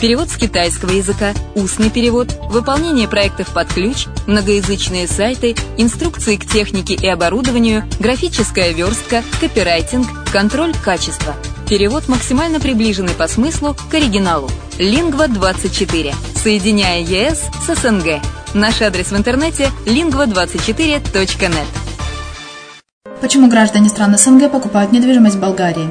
Перевод с китайского языка, устный перевод, выполнение проектов под ключ, многоязычные сайты, инструкции к технике и оборудованию, графическая верстка, копирайтинг, контроль качества – Перевод максимально приближенный по смыслу к оригиналу. Лингва24. Соединяя ЕС с СНГ. Наш адрес в интернете lingva24.net. Почему граждане стран СНГ покупают недвижимость в Болгарии?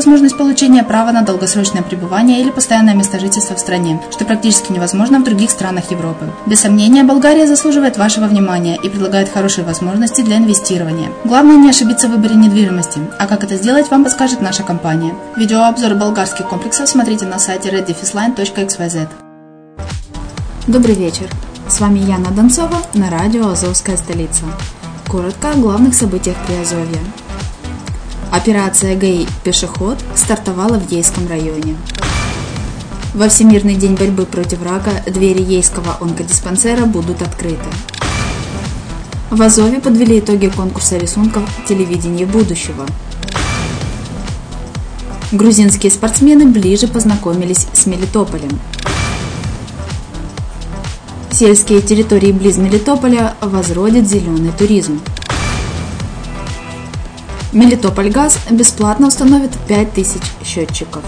возможность получения права на долгосрочное пребывание или постоянное место жительства в стране, что практически невозможно в других странах Европы. Без сомнения, Болгария заслуживает вашего внимания и предлагает хорошие возможности для инвестирования. Главное не ошибиться в выборе недвижимости, а как это сделать, вам подскажет наша компания. Видеообзор болгарских комплексов смотрите на сайте reddefisline.xyz. Добрый вечер. С вами Яна Донцова на радио «Азовская столица». Коротко о главных событиях Приазовья. Операция «ГАИ. Пешеход» стартовала в Ейском районе. Во Всемирный день борьбы против рака двери Ейского онкодиспансера будут открыты. В Азове подвели итоги конкурса рисунков «Телевидение будущего». Грузинские спортсмены ближе познакомились с Мелитополем. Сельские территории близ Мелитополя возродит зеленый туризм. Мелитополь ГАЗ бесплатно установит 5000 счетчиков.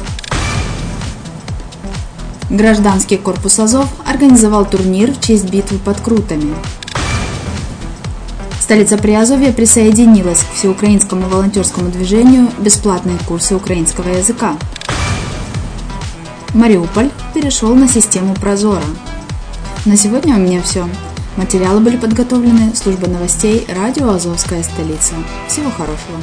Гражданский корпус Азов организовал турнир в честь битвы под Крутами. Столица Приазовья присоединилась к всеукраинскому волонтерскому движению «Бесплатные курсы украинского языка». Мариуполь перешел на систему Прозора. На сегодня у меня все. Материалы были подготовлены службой новостей радио «Азовская столица». Всего хорошего!